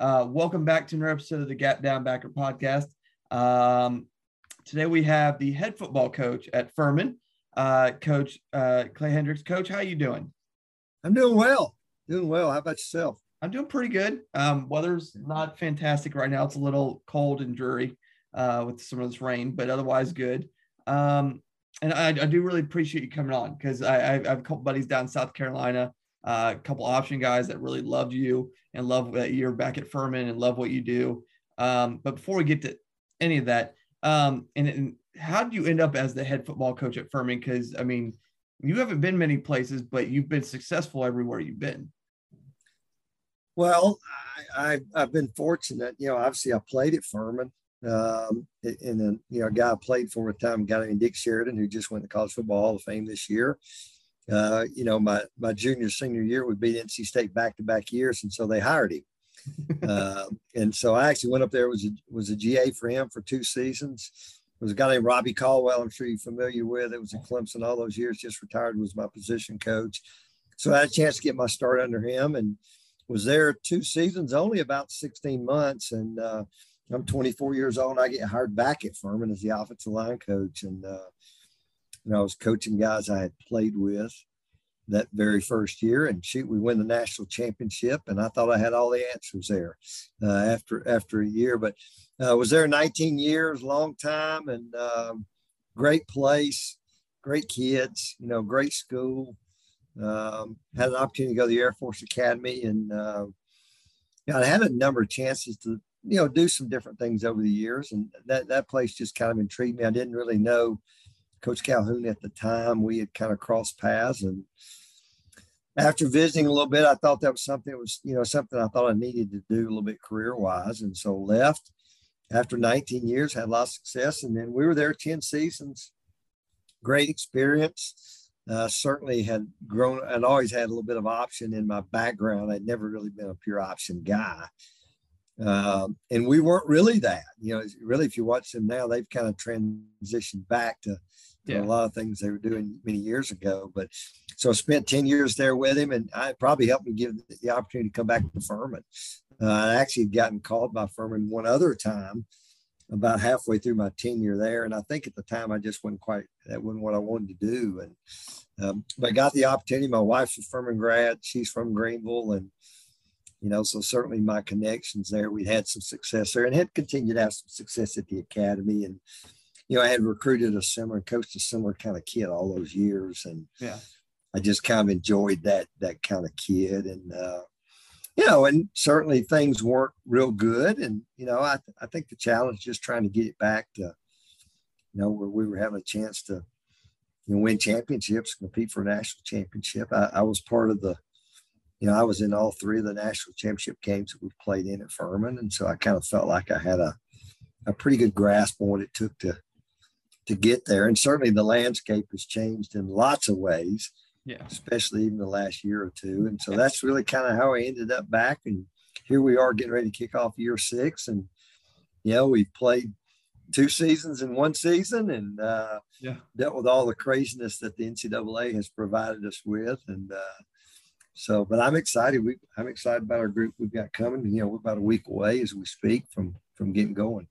Uh, welcome back to another episode of the Gap Down Backer podcast. Um, today we have the head football coach at Furman, uh, Coach uh, Clay Hendrix. Coach, how you doing? I'm doing well. Doing well. How about yourself? I'm doing pretty good. Um, weather's not fantastic right now. It's a little cold and dreary uh, with some of this rain, but otherwise good. Um, and I, I, do really appreciate you coming on because I, I, have a couple buddies down in South Carolina a couple option guys that really loved you and love that you're back at Furman and love what you do. Um, but before we get to any of that, um, and, and how did you end up as the head football coach at Furman? Because I mean, you haven't been many places, but you've been successful everywhere you've been. Well, I, have been fortunate. You know, obviously I played at Furman. Um, and then, you know, a guy I played for a time, a guy named Dick Sheridan, who just went to College Football Hall of Fame this year uh, you know, my my junior senior year would be NC State back to back years, and so they hired him. uh, and so I actually went up there was a, was a GA for him for two seasons. There was a guy named Robbie Caldwell. I'm sure you're familiar with. It was at Clemson all those years. Just retired. Was my position coach. So I had a chance to get my start under him, and was there two seasons, only about 16 months, and uh, I'm 24 years old. And I get hired back at Furman as the offensive line coach, and know, I was coaching guys I had played with that very first year and shoot we win the national championship and i thought i had all the answers there uh, after after a year. But uh, was there 19 years long time and um, great place great kids you know great school um, had an opportunity to go to the air force academy and uh, you know, i had a number of chances to you know do some different things over the years and that that place just kind of intrigued me. I didn't really know Coach Calhoun at the time. We had kind of crossed paths, and after visiting a little bit, I thought that was something that was you know something I thought I needed to do a little bit career wise, and so left after 19 years. Had a lot of success, and then we were there 10 seasons. Great experience. Uh, certainly had grown. I'd always had a little bit of option in my background. I'd never really been a pure option guy. Um, and we weren't really that. You know, really, if you watch them now, they've kind of transitioned back to yeah. a lot of things they were doing many years ago. But so I spent 10 years there with him, and I probably helped me give the opportunity to come back to Furman. Uh, I actually had gotten called by Furman one other time about halfway through my tenure there. And I think at the time I just wasn't quite, that wasn't what I wanted to do. And, um, but I got the opportunity. My wife's a Furman grad. She's from Greenville. And, you know, so certainly my connections there, we'd had some success there and had continued to have some success at the academy. And, you know, I had recruited a similar, coached a similar kind of kid all those years, and yeah, I just kind of enjoyed that that kind of kid, and uh, you know, and certainly things weren't real good, and you know, I I think the challenge just trying to get it back to, you know, where we were having a chance to, you know, win championships, compete for a national championship. I, I was part of the you know, I was in all three of the national championship games that we played in at Furman. And so I kind of felt like I had a, a pretty good grasp on what it took to to get there. And certainly the landscape has changed in lots of ways. Yeah. Especially even the last year or two. And so that's really kind of how I ended up back. And here we are getting ready to kick off year six. And, you know, we've played two seasons in one season and uh, yeah. dealt with all the craziness that the NCAA has provided us with. And uh, so, but I'm excited. We, I'm excited about our group we've got coming. You know, we're about a week away as we speak from from getting going.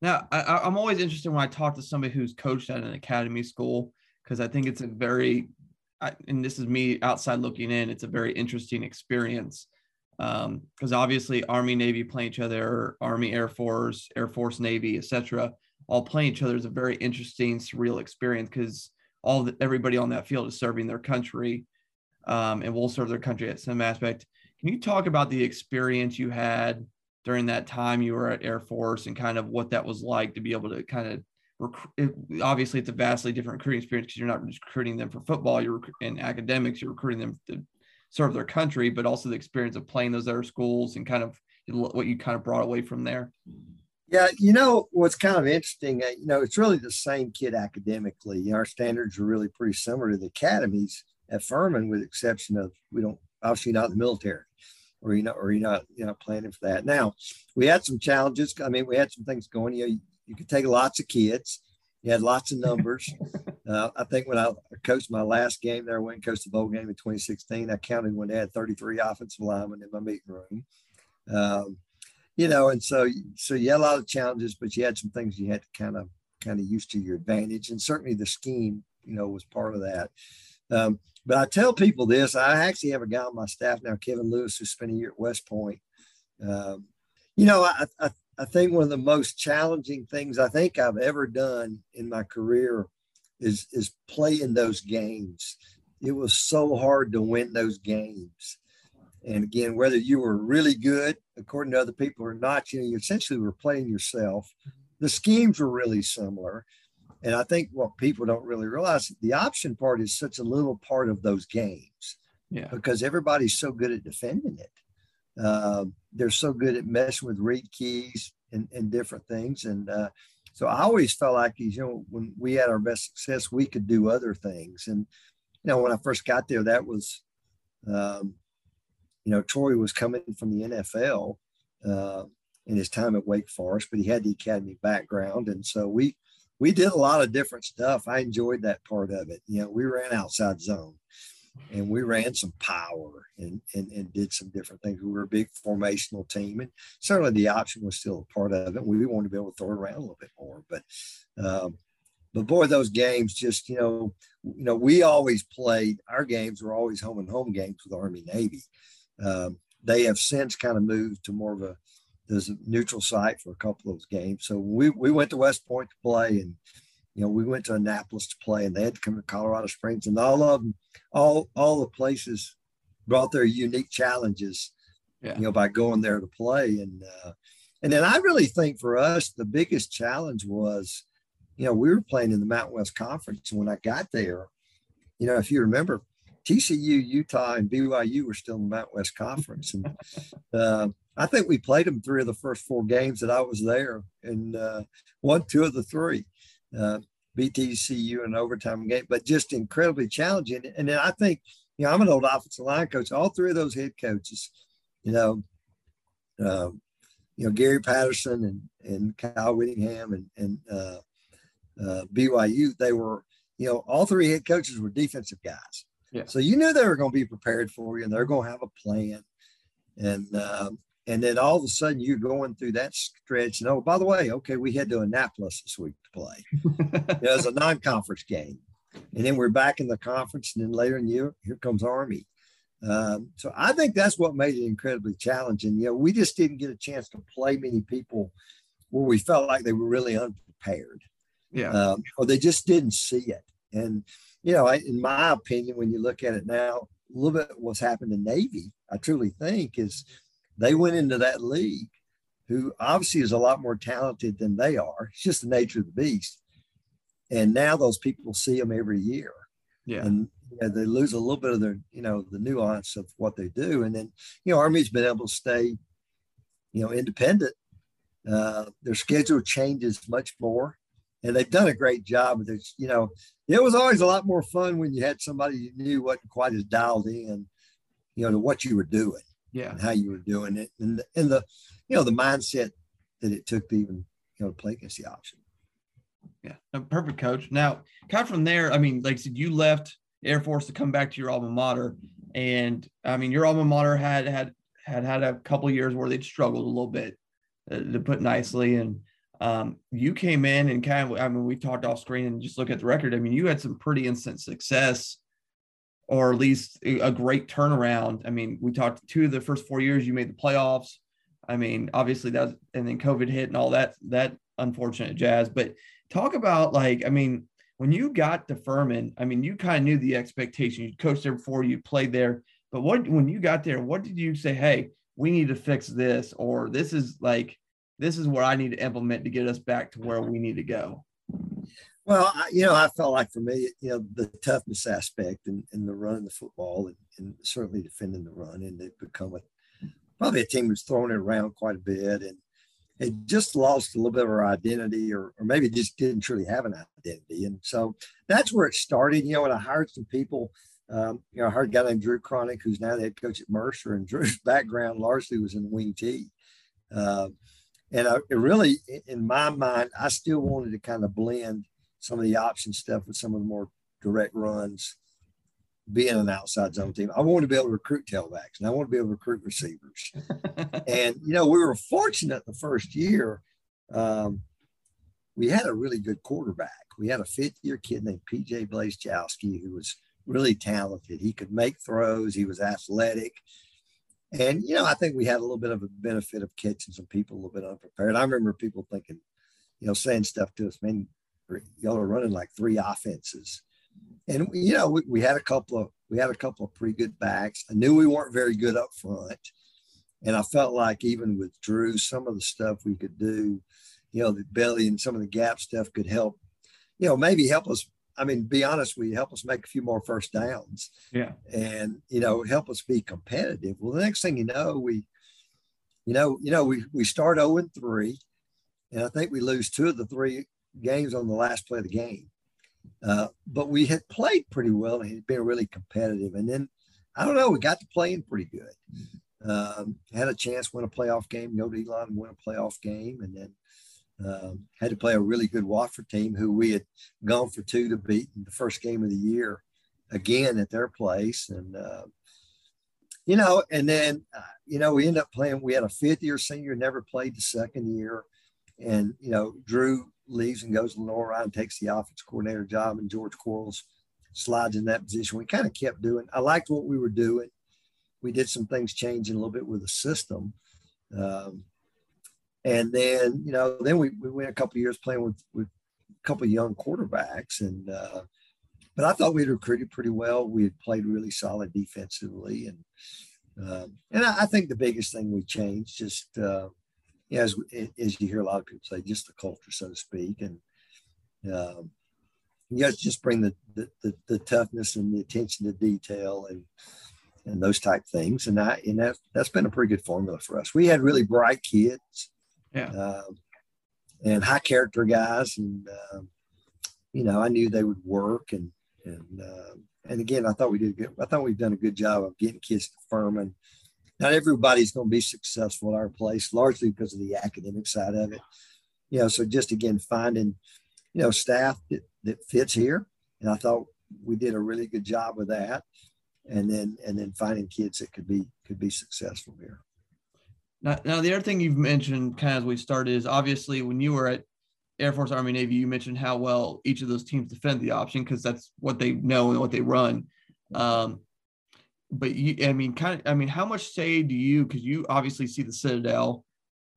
Now, I, I'm always interested when I talk to somebody who's coached at an academy school because I think it's a very, and this is me outside looking in, it's a very interesting experience. Because um, obviously, Army, Navy playing each other, Army, Air Force, Air Force, Navy, etc., all playing each other is a very interesting, surreal experience because all the, everybody on that field is serving their country, um, and will serve their country at some aspect. Can you talk about the experience you had during that time you were at Air Force and kind of what that was like to be able to kind of recruit. Obviously, it's a vastly different recruiting experience because you're not recruiting them for football. You're in academics. You're recruiting them to serve their country, but also the experience of playing those other schools and kind of what you kind of brought away from there. Yeah, you know what's kind of interesting. Uh, you know, it's really the same kid academically. Our standards are really pretty similar to the academies at Furman, with the exception of we don't obviously not in the military or you know, or you're not, you're not planning for that. Now, we had some challenges. I mean, we had some things going. You know, you, you could take lots of kids. You had lots of numbers. uh, I think when I coached my last game there, I went and coached the bowl game in 2016. I counted when they had 33 offensive linemen in my meeting room. Um, you know, and so so you had a lot of challenges, but you had some things you had to kind of kind of use to your advantage, and certainly the scheme, you know, was part of that. Um, but I tell people this. I actually have a guy on my staff now, Kevin Lewis, who spent a year at West Point. Um, you know, I, I, I think one of the most challenging things I think I've ever done in my career is is playing those games. It was so hard to win those games. And again, whether you were really good, according to other people, or not, you know, you essentially were playing yourself. The schemes were really similar. And I think what people don't really realize the option part is such a little part of those games. Yeah. Because everybody's so good at defending it. Uh, they're so good at messing with read keys and, and different things. And uh, so I always felt like, you know, when we had our best success, we could do other things. And, you know, when I first got there, that was, um, you know, Troy was coming from the NFL uh, in his time at Wake Forest, but he had the academy background. And so we, we did a lot of different stuff. I enjoyed that part of it. You know, we ran outside zone and we ran some power and, and, and did some different things. We were a big formational team, and certainly the option was still a part of it. We wanted to be able to throw around a little bit more, but um, but boy, those games just you know you know we always played. Our games were always home and home games with Army Navy. Um, they have since kind of moved to more of a there's a neutral site for a couple of those games. So we, we went to West Point to play and, you know, we went to Annapolis to play and they had to come to Colorado Springs and all of them, all, all the places brought their unique challenges, yeah. you know, by going there to play. And, uh, and then I really think for us, the biggest challenge was, you know, we were playing in the Mountain West Conference. And when I got there, you know, if you remember, TCU, Utah, and BYU were still in the Mountain West Conference. And uh, I think we played them three of the first four games that I was there, and uh, won two of the three. Uh, BTCU an overtime game, but just incredibly challenging. And then I think, you know, I'm an old offensive line coach. All three of those head coaches, you know, um, you know Gary Patterson and and Kyle Whittingham and and uh, uh BYU, they were, you know, all three head coaches were defensive guys. Yeah. So you knew they were going to be prepared for you, and they're going to have a plan. And um, and then all of a sudden you're going through that stretch. And oh, by the way, okay, we head to Annapolis this week to play. it was a non-conference game. And then we're back in the conference. And then later in the year, here comes Army. Um, so I think that's what made it incredibly challenging. You know, we just didn't get a chance to play many people where we felt like they were really unprepared. Yeah. Um, or they just didn't see it. And, you know, I, in my opinion, when you look at it now, a little bit what's happened to Navy, I truly think is – they went into that league who obviously is a lot more talented than they are. It's just the nature of the beast. And now those people see them every year. Yeah. And you know, they lose a little bit of their, you know, the nuance of what they do. And then, you know, Army's been able to stay, you know, independent. Uh, their schedule changes much more. and they've done a great job. But it's you know, it was always a lot more fun when you had somebody you knew wasn't quite as dialed in, you know, to what you were doing, yeah, and how you were doing it, and the, and the you know the mindset that it took to even you know to play against the option. Yeah, perfect, coach. Now, kind of from there, I mean, like I said, you left Air Force to come back to your alma mater, and I mean, your alma mater had had had had a couple years where they'd struggled a little bit, uh, to put nicely, and um, you came in and kind of, I mean, we talked off screen and just look at the record. I mean, you had some pretty instant success, or at least a great turnaround. I mean, we talked two of the first four years you made the playoffs. I mean, obviously that, and then COVID hit and all that that unfortunate jazz. But talk about like, I mean, when you got to Furman, I mean, you kind of knew the expectation. You coached there before, you played there. But what when you got there, what did you say? Hey, we need to fix this, or this is like this is what I need to implement to get us back to where we need to go? Well, you know, I felt like for me, you know, the toughness aspect and, and the running the football and, and, certainly defending the run, and they've become a probably a team who's throwing it around quite a bit, and it just lost a little bit of our identity, or, or maybe just didn't truly have an identity, and so that's where it started. You know, and I hired some people. Um, you know, I hired a guy named Drew Cronic, who's now the head coach at Mercer, and Drew's background largely was in wing T. Uh, and I, it really, in my mind, I still wanted to kind of blend some of the option stuff with some of the more direct runs, being an outside zone team. I wanted to be able to recruit tailbacks and I want to be able to recruit receivers. and, you know, we were fortunate the first year. Um, we had a really good quarterback. We had a fifth year kid named PJ Blazejowski who was really talented. He could make throws, he was athletic. And, you know, I think we had a little bit of a benefit of catching some people a little bit unprepared. I remember people thinking, you know, saying stuff to us, man, y'all are running like three offenses. And, you know, we, we had a couple of, we had a couple of pretty good backs. I knew we weren't very good up front. And I felt like even with Drew, some of the stuff we could do, you know, the belly and some of the gap stuff could help, you know, maybe help us I mean, be honest, we help us make a few more first downs. Yeah. And, you know, help us be competitive. Well, the next thing you know, we, you know, you know, we, we start 0 and 3, and I think we lose two of the three games on the last play of the game. Uh, but we had played pretty well and had been really competitive. And then I don't know, we got to playing pretty good. Um, had a chance win a playoff game, go to Elon win a playoff game, and then um, had to play a really good Wofford team who we had gone for two to beat in the first game of the year again at their place. And, uh, you know, and then, uh, you know, we ended up playing, we had a fifth year senior, never played the second year. And, you know, Drew leaves and goes to Lenoir and takes the offense coordinator job, and George Quarles slides in that position. We kind of kept doing, I liked what we were doing. We did some things changing a little bit with the system. Um, and then, you know, then we, we went a couple years playing with, with a couple young quarterbacks. And, uh, but I thought we'd recruited pretty well. We had played really solid defensively. And, um, and I, I, think the biggest thing we changed just, uh, as, as you hear a lot of people say, just the culture, so to speak. And, um, you just bring the, the, the, the toughness and the attention to detail and, and those type things. And I, and that, that's been a pretty good formula for us. We had really bright kids yeah. Um, and high character guys. And, um, you know, I knew they would work. And, and, uh, and again, I thought we did good. I thought we've done a good job of getting kids to Furman. Not everybody's going to be successful at our place, largely because of the academic side of it. You know, so just again, finding, you know, staff that, that fits here. And I thought we did a really good job with that. And then, and then finding kids that could be, could be successful here. Now, now the other thing you've mentioned, kind of as we started, is obviously when you were at Air Force, Army, Navy, you mentioned how well each of those teams defend the option because that's what they know and what they run. Um, but you, I mean, kind of, I mean, how much say do you? Because you obviously see the Citadel,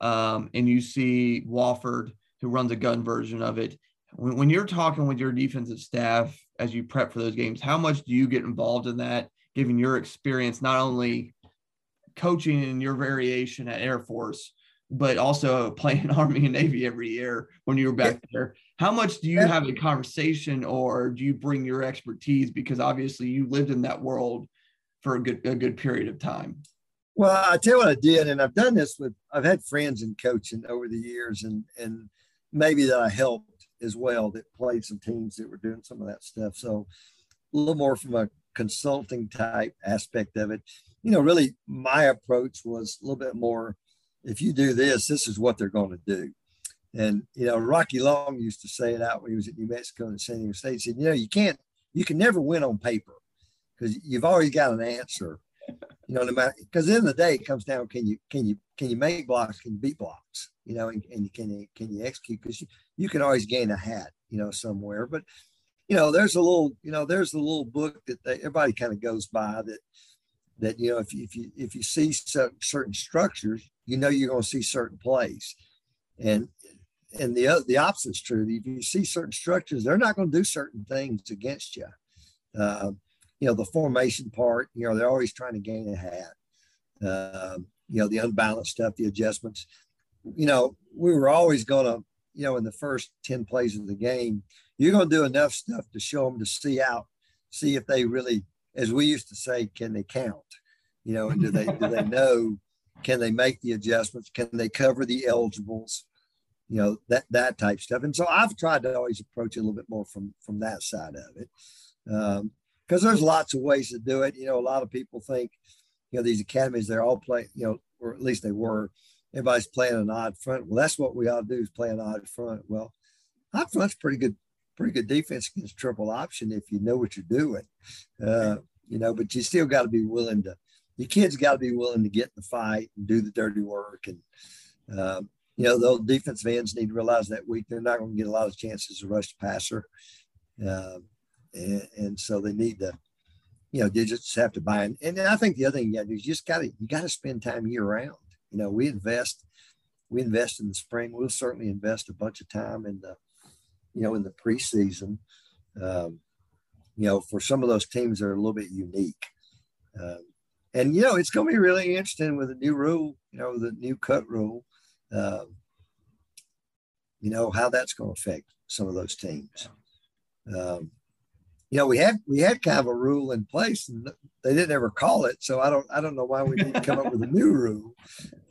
um, and you see Wofford, who runs a gun version of it. When, when you're talking with your defensive staff as you prep for those games, how much do you get involved in that? Given your experience, not only coaching in your variation at Air Force, but also playing Army and Navy every year when you were back there. How much do you have a conversation or do you bring your expertise? Because obviously you lived in that world for a good a good period of time. Well, I tell you what I did, and I've done this with I've had friends in coaching over the years and and maybe that I helped as well that played some teams that were doing some of that stuff. So a little more from a consulting type aspect of it. You know, really my approach was a little bit more if you do this, this is what they're going to do. And, you know, Rocky Long used to say it out when he was at New Mexico and San Diego State. He said, you know, you can't, you can never win on paper because you've always got an answer, you know, no matter, because in the, the day it comes down, can you, can you, can you make blocks? Can you beat blocks? You know, and, and can you, can you execute? Because you, you can always gain a hat, you know, somewhere. But, you know, there's a little, you know, there's a little book that they, everybody kind of goes by that, that, you know, if you, if you, if you see certain structures, you know, you're going to see certain plays. And, and the, the opposite is true. If you see certain structures, they're not going to do certain things against you. Uh, you know, the formation part, you know, they're always trying to gain a hat. Uh, you know, the unbalanced stuff, the adjustments. You know, we were always going to, you know, in the first 10 plays of the game, you're going to do enough stuff to show them to see out, see if they really, as we used to say, can they count? You know, and do they do they know? Can they make the adjustments? Can they cover the eligibles? You know that that type stuff. And so I've tried to always approach it a little bit more from from that side of it, because there's lots of ways to do it. You know, a lot of people think, you know, these academies they're all playing, you know, or at least they were. Everybody's playing an odd front. Well, that's what we ought to do is play an odd front. Well, odd front's pretty good pretty good defense against triple option if you know what you're doing. Uh, you know, but you still got to be willing to. Your kids got to be willing to get in the fight and do the dirty work. And um, you know, those defensive ends need to realize that week they're not going to get a lot of chances to rush the passer, um, and, and, so they need to. You know, just have to buy. And I think the other thing you got to do is just got to you got to spend time year round. You know, we invest we invest in the spring. We'll certainly invest a bunch of time in the you know, in the preseason, um, you know, for some of those teams that are a little bit unique. Um, and, you know, it's going to be really interesting with the new rule, you know, the new cut rule, um, you know, how that's going to affect some of those teams. Um, you know, we had we had kind of a rule in place, and they didn't ever call it. So I don't I don't know why we need to come up with a new rule.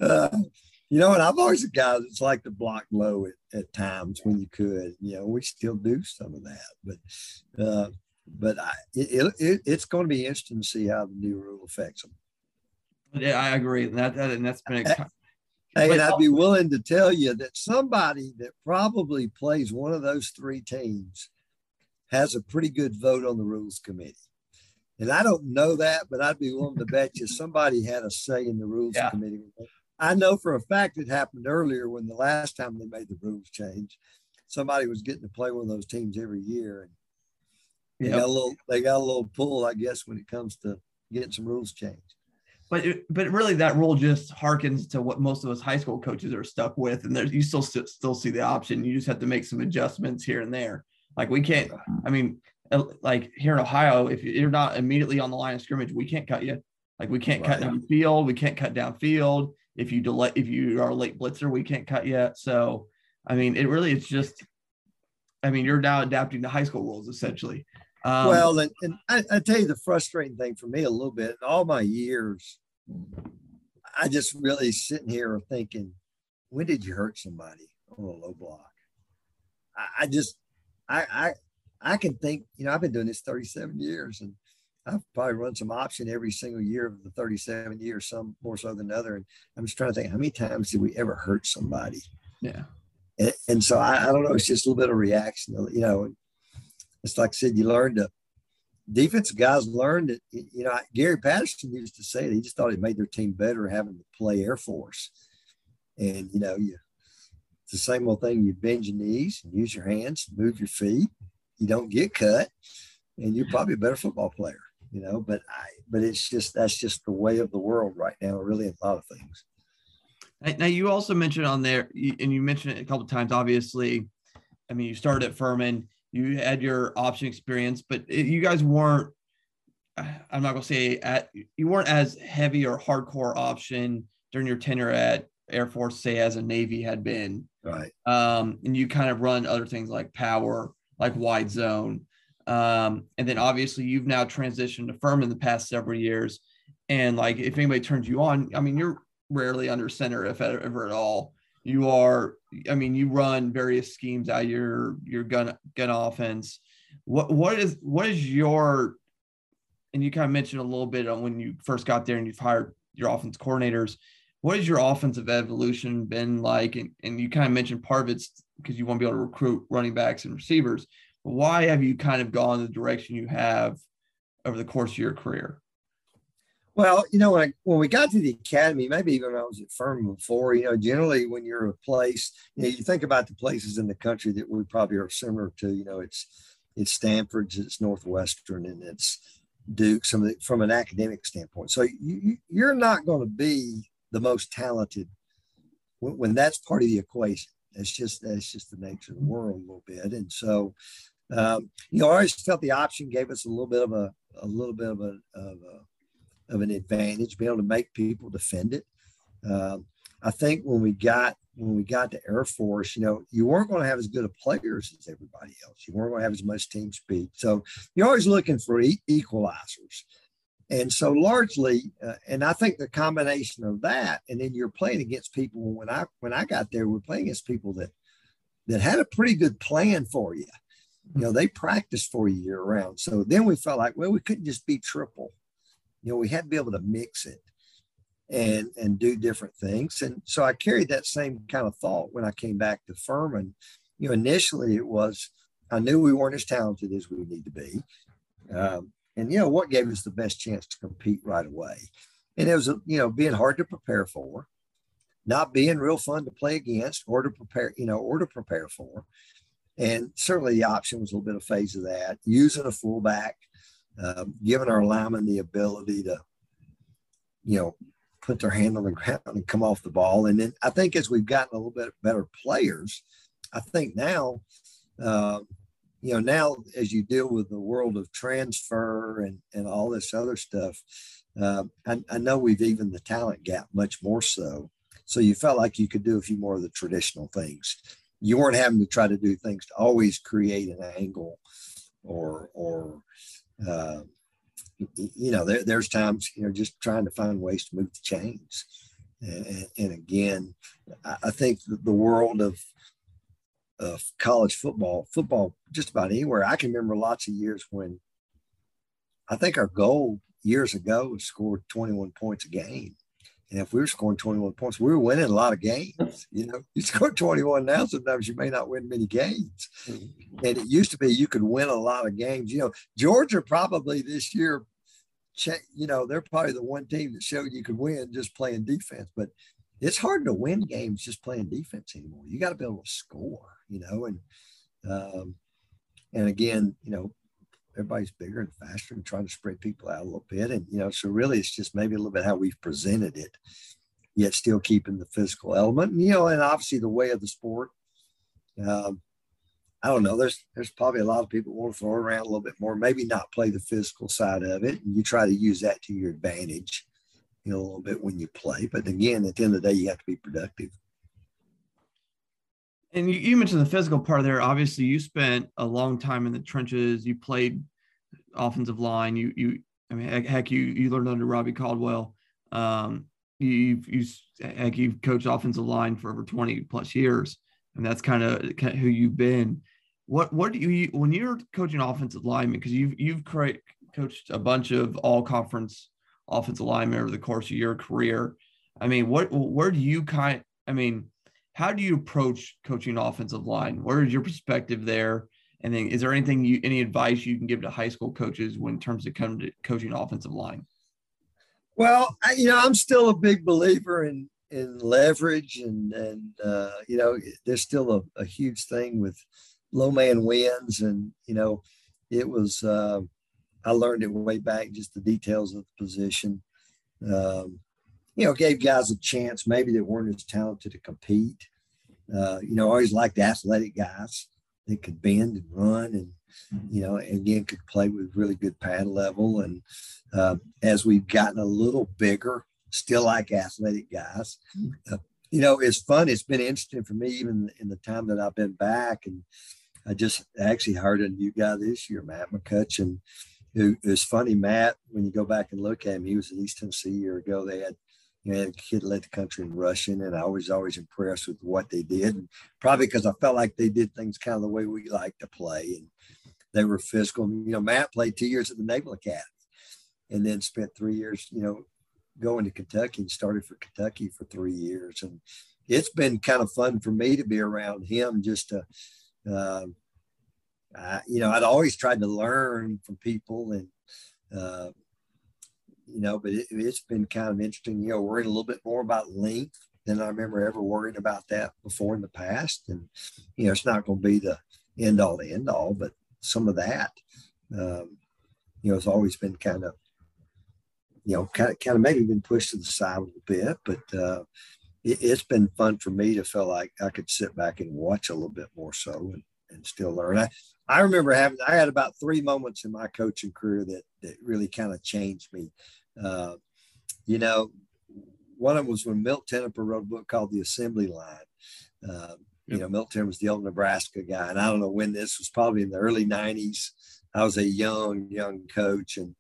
Uh, you know, and I'm always a guy that's like to block low at, at times when you could. You know, we still do some of that, but uh, but I, it, it, it's going to be interesting to see how the new rule affects them. Yeah, I agree. That, that and that's been. A, Hey, and I'd be willing to tell you that somebody that probably plays one of those three teams has a pretty good vote on the rules committee. And I don't know that, but I'd be willing to bet you somebody had a say in the rules yeah. committee. I know for a fact it happened earlier when the last time they made the rules change. Somebody was getting to play one of those teams every year, and they yep. got a little they got a little pull, I guess, when it comes to getting some rules changed. But it, but really, that rule just harkens to what most of us high school coaches are stuck with, and there's you still still see the option. You just have to make some adjustments here and there. Like we can't. I mean, uh, like here in Ohio, if you're not immediately on the line of scrimmage, we can't cut you. Like we can't right. cut down field, we can't cut down field if you delay if you are a late blitzer we can't cut yet so i mean it really it's just i mean you're now adapting to high school rules essentially um, well and, and I, I, tell you the frustrating thing for me a little bit in all my years i just really sitting here thinking when did you hurt somebody on a low block i, I just I, I i can think you know i've been doing this 37 years and I've probably run some option every single year of the 37 years, some more so than other. And I'm just trying to think how many times did we ever hurt somebody? Yeah. And, and so I, I, don't know. It's just a little bit of reaction. You know, it's like I said, you learn to defensive guys learned that, you know, Gary Patterson used to say that he just thought it made their team better having to play Air Force. And, you know, you, it's the same old thing. You bend your knees and use your hands, move your feet. You don't get cut and you're probably a better football player you know, but I, but it's just, that's just the way of the world right now, really, a lot of things. Now, you also mentioned on there, and you mentioned it a couple times, obviously. I mean, you started at Furman, you had your option experience, but you guys weren't, I'm not to say at, you weren't as heavy or hardcore option during your tenure at Air Force, say, as a Navy had been. Right. Um, and you kind of run other things like power, like wide zone. Um, and then obviously you've now transitioned to Furman the past several years. And like if anybody turns you on, I mean, you're rarely under center, if ever at all. you are i mean you run various schemes out your your gun gun offense what what is what is your and you kind of mentioned a little bit on when you first got there and you've hired your offense coordinators what has your offensive evolution been like? And, and you kind of mentioned part of it's because you want to be able to recruit running backs and receivers. But why have you kind of gone the direction you have over the course of your career? Well, you know, when, I, when we got to the academy, maybe even when I was at Furman before, you know, generally when you're a place, you know, you think about the places in the country that we probably are similar to, you know, it's it's Stanford's, it's Northwestern, and it's Duke. Some the, from an academic standpoint, so you, you're not going to be the most talented when, when that's part of the equation. It's just that's just the nature of the world a little bit, and so um, you know, I always felt the option gave us a little bit of a a little bit of a, of a of an advantage, being able to make people defend it. Um, I think when we got when we got to Air Force, you know, you weren't going to have as good of players as everybody else. You weren't going to have as much team speed. So you're always looking for e- equalizers. And so largely, uh, and I think the combination of that, and then you're playing against people. When I when I got there, we we're playing against people that that had a pretty good plan for you. You know, they practiced for you year round. So then we felt like, well, we couldn't just be triple you know, we had to be able to mix it and and do different things. And so I carried that same kind of thought when I came back to Furman. You know, initially it was I knew we weren't as talented as we need to be. Um, and you know what gave us the best chance to compete right away. And it was you know being hard to prepare for, not being real fun to play against or to prepare, you know, or to prepare for. And certainly the option was a little bit of phase of that. Using a fullback, um, giving our linemen the ability to, you know, put their hand on the ground and come off the ball. And then I think as we've gotten a little bit better players, I think now, uh, you know, now as you deal with the world of transfer and, and all this other stuff, uh, I, I know we've evened the talent gap much more so. So you felt like you could do a few more of the traditional things. You weren't having to try to do things to always create an angle or or uh, you know, there, there's times, you know, just trying to find ways to move the chains. And, and again, I think the world of, of college football, football just about anywhere, I can remember lots of years when I think our goal years ago was score 21 points a game. And if we were scoring 21 points, we were winning a lot of games. You know, you score 21 now, sometimes you may not win many games. Mm-hmm. And it used to be you could win a lot of games. You know, Georgia probably this year, you know, they're probably the one team that showed you could win just playing defense. But it's hard to win games just playing defense anymore. You got to be able to score, you know, and um, and again, you know, everybody's bigger and faster and trying to spread people out a little bit. And, you know, so really it's just maybe a little bit how we've presented it, yet still keeping the physical element. And, you know, and obviously the way of the sport. Um, I don't know. There's there's probably a lot of people want to throw around a little bit more, maybe not play the physical side of it. And you try to use that to your advantage, you know, a little bit when you play. But again, at the end of the day, you have to be productive. And you, you, mentioned the physical part there. Obviously, you spent a long time in the trenches. You played offensive line. You, you, I mean, heck, you, you learned under Robbie Caldwell. Um, you, you, heck, you've coached offensive line for over 20 plus years, and that's kind of who you've been. What, what do you, when you're coaching offensive linemen, because you've, you've coached a bunch of all conference offensive linemen over the course of your career. I mean, what, where do you kind, I mean, how do you approach coaching offensive line? Where is your perspective there? And then is there anything you any advice you can give to high school coaches when in terms of coming to coaching offensive line? Well, I, you know, I'm still a big believer in in leverage and and uh, you know, there's still a, a, huge thing with low man wins and you know, it was uh, I learned it way back just the details of the position. Um, you know, gave guys a chance maybe that weren't as talented to compete. Uh, you know, always liked athletic guys that could bend and run and, you know, again, could play with really good pad level. And uh, as we've gotten a little bigger, still like athletic guys. Uh, you know, it's fun. It's been interesting for me, even in the time that I've been back. And I just actually hired a new guy this year, Matt McCutcheon, who is funny. Matt, when you go back and look at him, he was at East Tennessee a year ago. They had you know, kid led the country in rushing, and I was always impressed with what they did. And probably because I felt like they did things kind of the way we like to play, and they were physical. You know, Matt played two years at the Naval Academy, and then spent three years, you know, going to Kentucky and started for Kentucky for three years. And it's been kind of fun for me to be around him just to, um, I, you know, I'd always tried to learn from people and, uh, you know, but it, has been kind of interesting, you know, worrying a little bit more about length than I remember ever worrying about that before in the past. And, you know, it's not going to be the end all the end all, but some of that, um, you know, it's always been kind of you know, kind of, kind of maybe been pushed to the side a little bit, but uh, it, has been fun for me to feel like I could sit back and watch a little bit more so and, and still learn. I, I remember having, I had about three moments in my coaching career that, that really kind of changed me. Uh, you know, one of them was when Milt Tenopir wrote a book called The Assembly Line. Uh, you know, Milt Tenopir was the old Nebraska guy. And I don't know when this was probably in the early 90s. I was a young, young coach. And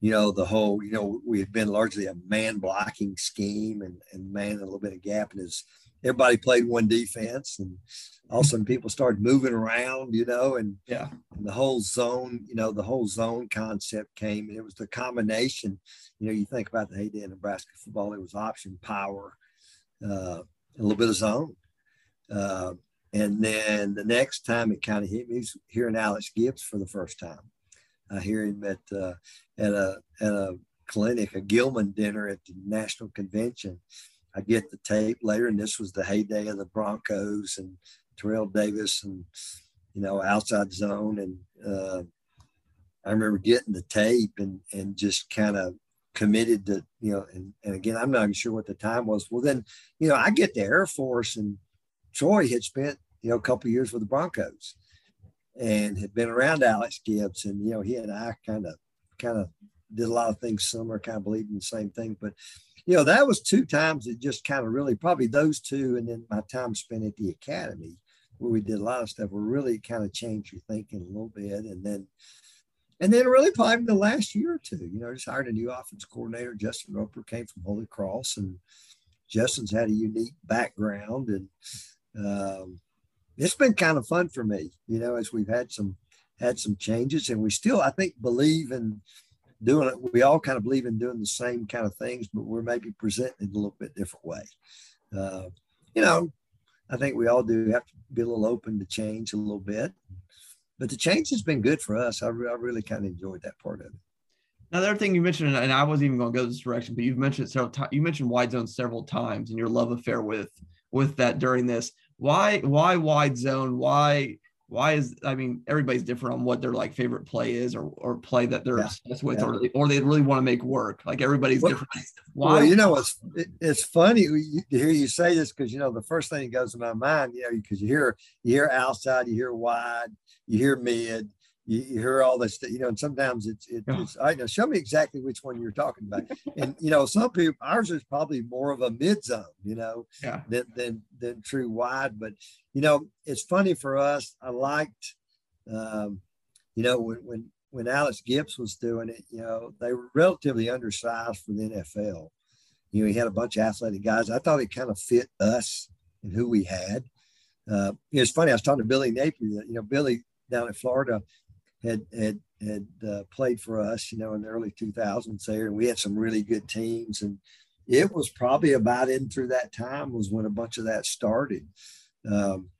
you know, the whole, you know, we had been largely a man blocking scheme and, and man a little bit of gap and his everybody played one defense and all of a sudden people started moving around, you know, and yeah, and the whole zone, you know, the whole zone concept came and it was the combination, you know, you think about the heyday of Nebraska football, it was option power, uh, a little bit of zone. Uh, and then the next time it kind of hit me was hearing Alex Gibbs for the first time. I hear him at uh, at a at a clinic, a Gilman dinner at the national convention. I get the tape later, and this was the heyday of the Broncos and Terrell Davis and you know outside zone, and uh, I remember getting the tape and and just kind of committed to you know and, and again i'm not even sure what the time was. Well then you know i get the air force and troy had spent you know a couple years with the broncos and had been around Alex Gibbs, and you know he and I kind of kind of did a lot of things similar, kind of believed in the same thing. But you know that was two times that just kind of really probably those two, and then my time spent at the academy where we did a lot of stuff. Were really kind of changed your thinking a little bit, and then and then really probably the last year or two, you know, just hired a new offense coordinator. Justin Roper came from Holy Cross, and Justin's had a unique background and. Um, it's been kind of fun for me, you know, as we've had some had some changes, and we still, I think, believe in doing it. We all kind of believe in doing the same kind of things, but we're maybe presenting it a little bit different way. Uh, you know, I think we all do have to be a little open to change a little bit. But the change has been good for us. I, re- I really kind of enjoyed that part of it. Now, the other thing you mentioned, and I wasn't even going to go this direction, but you've mentioned several times. You mentioned wide zone several times, and your love affair with with that during this why why wide zone? Why why is I mean everybody's different on what their like favorite play is or or play that they're yeah. obsessed with yeah. or they, or they really want to make work. Like everybody's well, different. Why? Well, you know it's it's funny to hear you say this because you know the first thing that goes to my mind, you know, because you hear you hear outside, you hear wide, you hear mid, you, you hear all this, you know, and sometimes it's, it, yeah. it's, I know, show me exactly which one you're talking about. and, you know, some people, ours is probably more of a mid zone, you know, yeah. than, than, than true wide. But, you know, it's funny for us. I liked, um, you know, when, when, when Alex Gibbs was doing it, you know, they were relatively undersized for the NFL. You know, he had a bunch of athletic guys. I thought it kind of fit us and who we had. Uh, it's funny. I was talking to Billy Napier. You know, Billy down in Florida, had had had uh, played for us, you know, in the early 2000s there, and we had some really good teams. And it was probably about in through that time was when a bunch of that started. Um,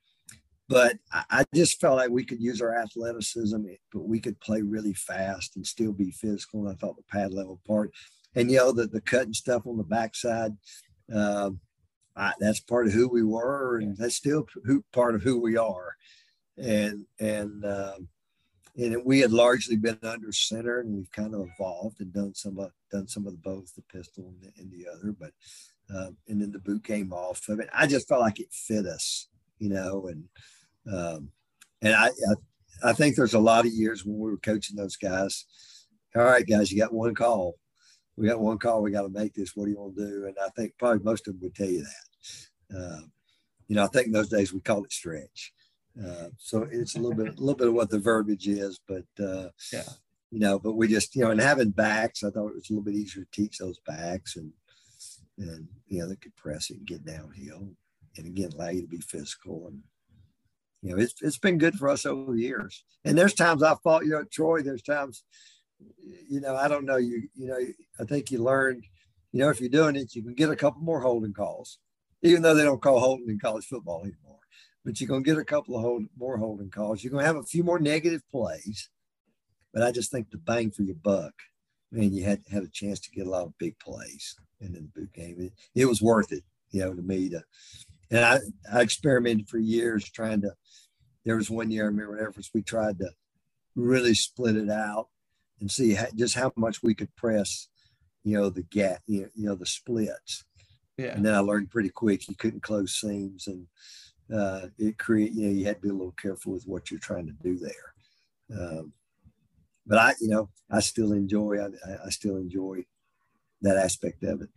but I, I just felt like we could use our athleticism, but we could play really fast and still be physical. And I thought the pad level part, and you know, the the cutting stuff on the backside. Um, I, that's part of who we were, and that's still who, part of who we are. And and um, and we had largely been under center, and we've kind of evolved and done some of done some of the both the pistol and the, and the other. But uh, and then the boot came off of it. I just felt like it fit us, you know, and um, and I, I I think there's a lot of years when we were coaching those guys. All right, guys, you got one call. We got one call. We got to make this. What do you want to do? And I think probably most of them would tell you that. Uh, you know, I think in those days we called it stretch. Uh, so it's a little bit, a little bit of what the verbiage is, but uh, yeah, you know, but we just, you know, and having backs, I thought it was a little bit easier to teach those backs, and and you know they could press it and get downhill, and again allow you to be physical and. You know, it's it's been good for us over the years. And there's times I fought, you know, Troy. There's times, you know, I don't know. You you know, I think you learned, you know, if you're doing it, you can get a couple more holding calls, even though they don't call holding in college football anymore. But you're gonna get a couple of hold, more holding calls. You're gonna have a few more negative plays, but I just think the bang for your buck, man, you had had a chance to get a lot of big plays in the boot game. It, it was worth it, you know, to me to. And I, I experimented for years trying to. There was one year I remember at we tried to really split it out and see how, just how much we could press, you know, the gap, you know, you know, the splits. Yeah. And then I learned pretty quick you couldn't close seams and uh, it create, you know, you had to be a little careful with what you're trying to do there. Um, but I, you know, I still enjoy, I, I still enjoy that aspect of it.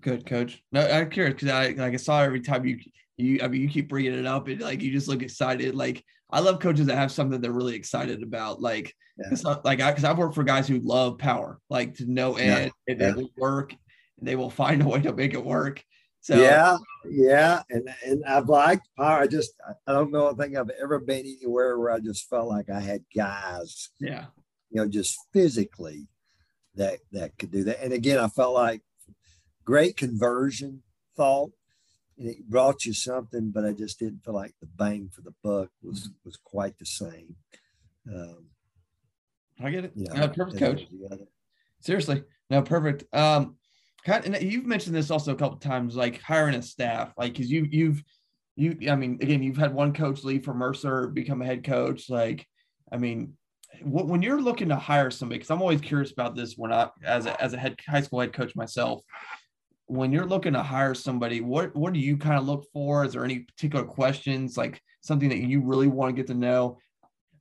Good coach. No, I'm curious because I like I saw every time you you I mean you keep bringing it up and like you just look excited. Like I love coaches that have something they're really excited about. Like yeah. it's not like I because I've worked for guys who love power, like to no end. Yeah. It, will work. And they will find a way to make it work. So yeah, yeah, and and I've liked power. I just I don't know. I think I've ever been anywhere where I just felt like I had guys. Yeah, you know, just physically that that could do that. And again, I felt like great conversion thought and it brought you something, but I just didn't feel like the bang for the buck was was quite the same. Um, I get it. Yeah, no, perfect, coach. Seriously, no, perfect. Um, kind of, you've mentioned this also a couple times, like hiring a staff, like because you you've you I mean, again, you've had one coach leave for Mercer, become a head coach. Like, I mean, when you're looking to hire somebody, because I'm always curious about this when I as a as a head high school head coach myself when you're looking to hire somebody, what what do you kind of look for? Is there any particular questions, like something that you really want to get to know?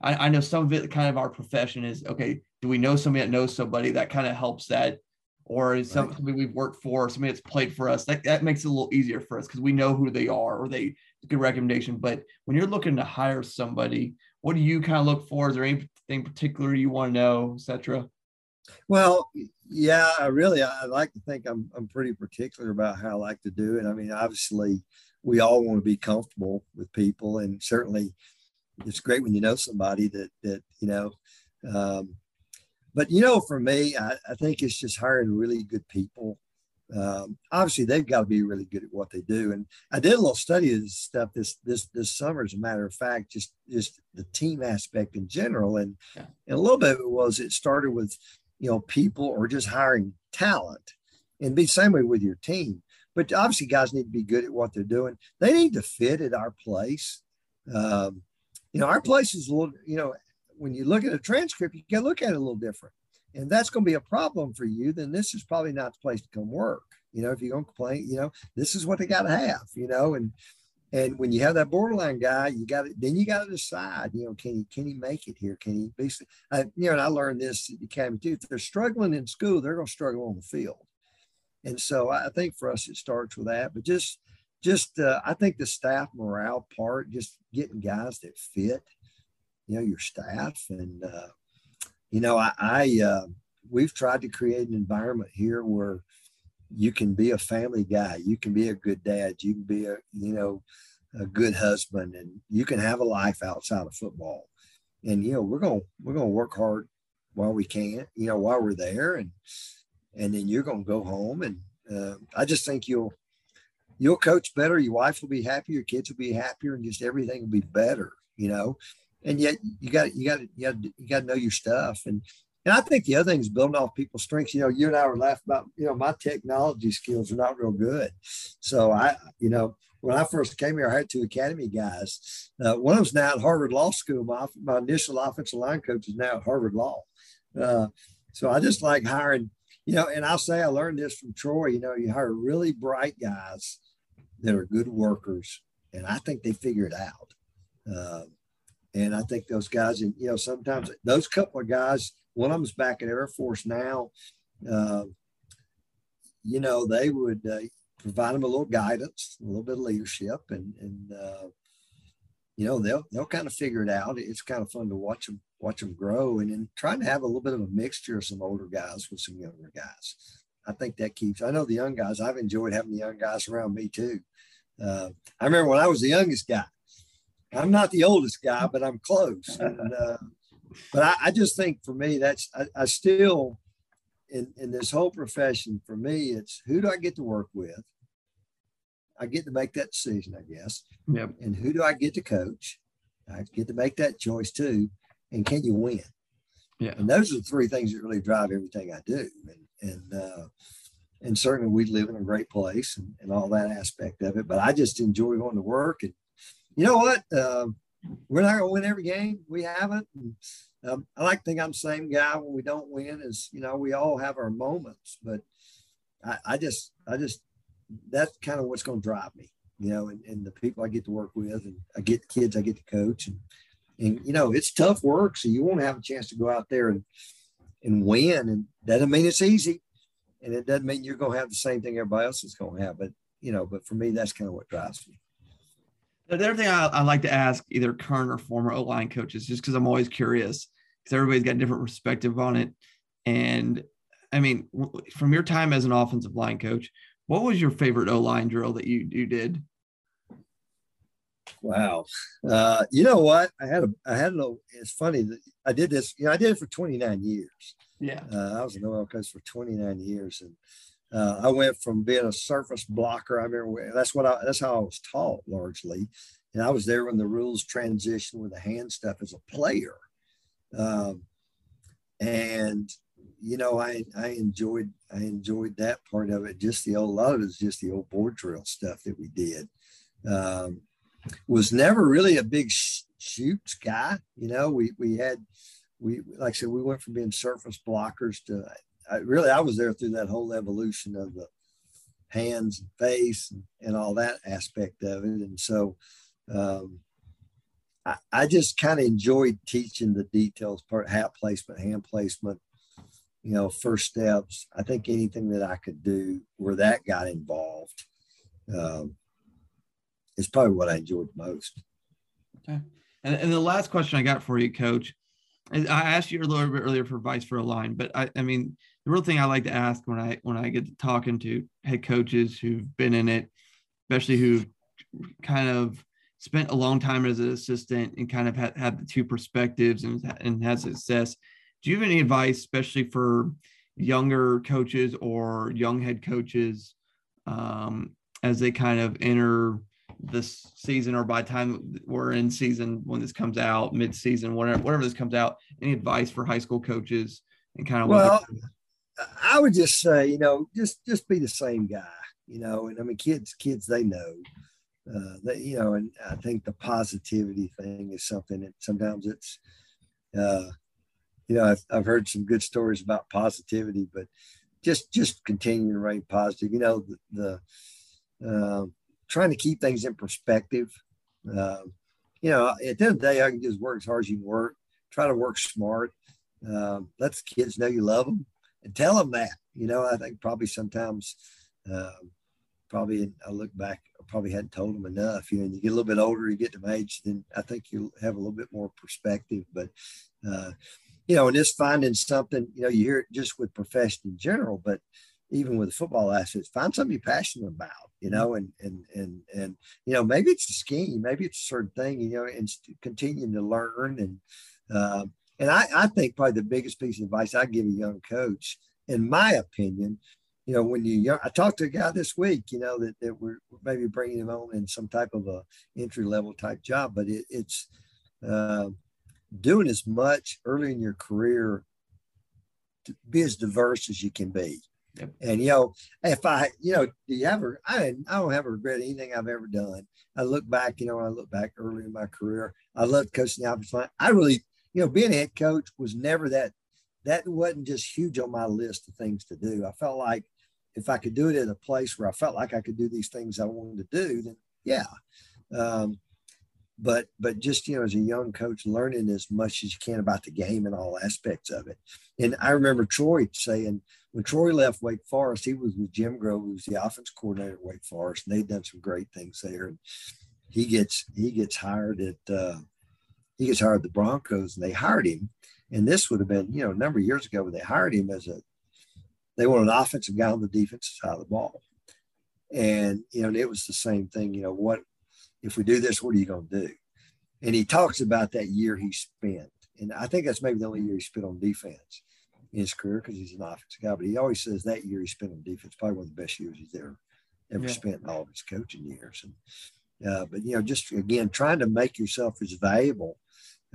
I, I know some of it kind of our profession is okay, do we know somebody that knows somebody that kind of helps that? Or is right. somebody we've worked for, somebody that's played for us? That, that makes it a little easier for us because we know who they are or they good recommendation. But when you're looking to hire somebody, what do you kind of look for? Is there anything particular you want to know, etc.? Well, yeah, I really, I like to think I'm, I'm pretty particular about how I like to do it. I mean, obviously, we all want to be comfortable with people, and certainly, it's great when you know somebody that that you know. Um, but you know, for me, I, I think it's just hiring really good people. Um, obviously, they've got to be really good at what they do. And I did a little study of this stuff this this this summer, as a matter of fact, just just the team aspect in general. And, yeah. and a little bit of it was it started with you know, people or just hiring talent and be same way with your team. But obviously, guys need to be good at what they're doing. They need to fit at our place. Um, you know, our place is a little, you know, when you look at a transcript, you can look at it a little different. And that's going to be a problem for you. Then this is probably not the place to come work. You know, if you're going to complain, you know, this is what they got to have, you know, and and when you have that borderline guy, you got to then you got to decide, you know, can he can he make it here? Can he be? Uh, you know, and I learned this at the academy too. If they're struggling in school, they're going to struggle on the field. And so I think for us, it starts with that. But just just uh, I think the staff morale part, just getting guys that fit, you know, your staff, and uh, you know, I, I uh, we've tried to create an environment here where you can be a family guy you can be a good dad you can be a you know a good husband and you can have a life outside of football. And you know we're to we're to work hard while we can you know while we're there and and then you're to go home and uh, i just think you'll you'll coach better your wife will be happier your kids will be happier and just everything will be better you know and yet you got you got you got you got to know your stuff and and I think the other thing is building off people's strengths. You know, you and I were laughing about, you know, my technology skills are not real good. So I, you know, when I first came here, I had two academy guys. Uh, one of them's now at Harvard Law School. My, my initial offensive line coach is now at Harvard Law. Uh, so I just like hiring, you know, and I'll say I learned this from Troy. You know, you hire really bright guys that are good workers, and I think they figure it out. Uh, and I think those guys, and you know, sometimes those couple of guys one of them's back at Air Force now. Uh, you know, they would uh, provide them a little guidance, a little bit of leadership, and and uh, you know they'll they'll kind of figure it out. It's kind of fun to watch them watch them grow, and then trying to have a little bit of a mixture of some older guys with some younger guys. I think that keeps. I know the young guys. I've enjoyed having the young guys around me too. Uh, I remember when I was the youngest guy. I'm not the oldest guy, but I'm close. And, uh, but I, I, just think for me, that's I, I still in in this whole profession. For me, it's who do I get to work with? I get to make that decision, I guess. Yep. And who do I get to coach? I get to make that choice too. And can you win? Yeah. And those are the three things that really drive everything I do. And and uh, and certainly we live in a great place and, and all that aspect of it. But I just enjoy going to work. And you know what? Um, we're not going to win every game. We haven't. And, um, I like to think I'm the same guy when we don't win. Is you know we all have our moments, but I, I just I just that's kind of what's going to drive me. You know, and, and the people I get to work with, and I get the kids I get to coach, and and you know it's tough work, so you want to have a chance to go out there and and win, and that doesn't mean it's easy, and it doesn't mean you're going to have the same thing everybody else is going to have. But you know, but for me, that's kind of what drives me. The other thing I, I like to ask either current or former O line coaches, just because I'm always curious, because everybody's got a different perspective on it. And I mean, from your time as an offensive line coach, what was your favorite O line drill that you you did? Wow. Uh, you know what? I had a, I had a, it's funny that I did this, you know, I did it for 29 years. Yeah. Uh, I was an OL coach for 29 years. And uh, I went from being a surface blocker. I remember that's what I, that's how I was taught largely. And I was there when the rules transitioned with the hand stuff as a player. Um, and, you know, I, I enjoyed, I enjoyed that part of it. Just the old, a lot of it is just the old board drill stuff that we did. Um, was never really a big sh- chutes guy. You know, we we had we like I said, we went from being surface blockers to I, really I was there through that whole evolution of the hands and face and, and all that aspect of it. And so um, I, I just kind of enjoyed teaching the details part, hat placement, hand placement, you know, first steps. I think anything that I could do where that got involved. Um, is probably what I enjoyed most. Okay. And, and the last question I got for you, Coach, I asked you a little bit earlier for advice for a line, but I, I mean, the real thing I like to ask when I when I get to talking to head coaches who've been in it, especially who kind of spent a long time as an assistant and kind of had, had the two perspectives and, and had success. Do you have any advice, especially for younger coaches or young head coaches, um, as they kind of enter this season or by time we're in season when this comes out mid-season whatever whatever this comes out any advice for high school coaches and kind of well i would just say you know just just be the same guy you know and i mean kids kids they know uh that you know and i think the positivity thing is something that sometimes it's uh you know i've, I've heard some good stories about positivity but just just continue to remain positive you know the, the um trying to keep things in perspective. Uh, you know, at the end of the day, I can just work as hard as you can work. Try to work smart. Uh, let the kids know you love them and tell them that. You know, I think probably sometimes, uh, probably I look back, I probably hadn't told them enough. You know, you get a little bit older, you get to my age, then I think you'll have a little bit more perspective. But uh, you know, and just finding something, you know, you hear it just with profession in general, but even with football aspects, find something you're passionate about, you know, and and and and you know, maybe it's a scheme, maybe it's a certain thing, you know, and continuing to learn and uh, and I, I think probably the biggest piece of advice I give a young coach, in my opinion, you know, when you young, I talked to a guy this week, you know, that, that we're maybe bringing him on in some type of a entry level type job, but it, it's uh, doing as much early in your career to be as diverse as you can be. Yep. And you know, if I, you know, do you ever? I I don't ever regret anything I've ever done. I look back, you know, I look back early in my career, I loved coaching the offensive line. I really, you know, being head coach was never that. That wasn't just huge on my list of things to do. I felt like if I could do it at a place where I felt like I could do these things I wanted to do, then yeah. Um, but but just you know as a young coach learning as much as you can about the game and all aspects of it and i remember troy saying when troy left wake forest he was with jim grobe who was the offense coordinator at wake forest and they'd done some great things there and he gets he gets hired at uh, he gets hired at the broncos and they hired him and this would have been you know a number of years ago when they hired him as a they want an offensive guy on the defensive side of the ball. And, you know, it was the same thing, you know, what, if we do this, what are you going to do? And he talks about that year he spent. And I think that's maybe the only year he spent on defense in his career because he's an offensive guy. But he always says that year he spent on defense, probably one of the best years he's ever, ever yeah. spent in all of his coaching years. And, uh, but, you know, just again, trying to make yourself as valuable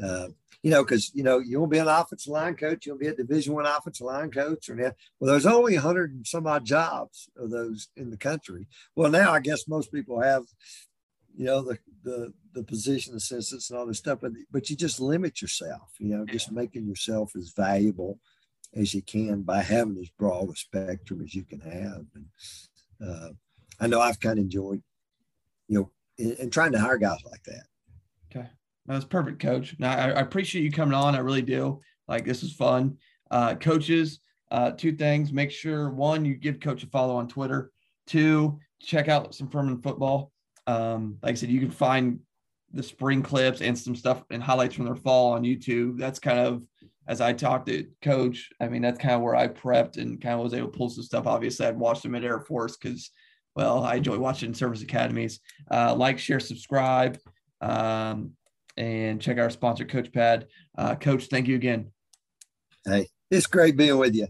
uh, you know, because you know you will be an offensive line coach, you'll be a Division One offensive line coach, or now, well, there's only a hundred and some odd jobs of those in the country. Well, now I guess most people have, you know, the the the position assistants and all this stuff, but but you just limit yourself, you know, just making yourself as valuable as you can by having as broad a spectrum as you can have. And uh, I know I've kind of enjoyed, you know, and trying to hire guys like that. Okay. That's perfect, coach. Now, I, I, appreciate you coming on. I really do. Like, this is fun. Uh, coaches, uh, two things. Make sure one, you give coach a follow on Twitter. Two, check out some Furman football. Um, like I said, you can find the spring clips and some stuff and highlights from their fall on YouTube. That's kind of as I talked to coach. I mean, that's kind of where I prepped and kind of was able to pull some stuff. Obviously, I'd watched them at Air Force because, well, I enjoy watching service academies. Uh, like, share, subscribe. Um, and check our sponsor, Coach Pad. Uh, Coach, thank you again. Hey, it's great being with you.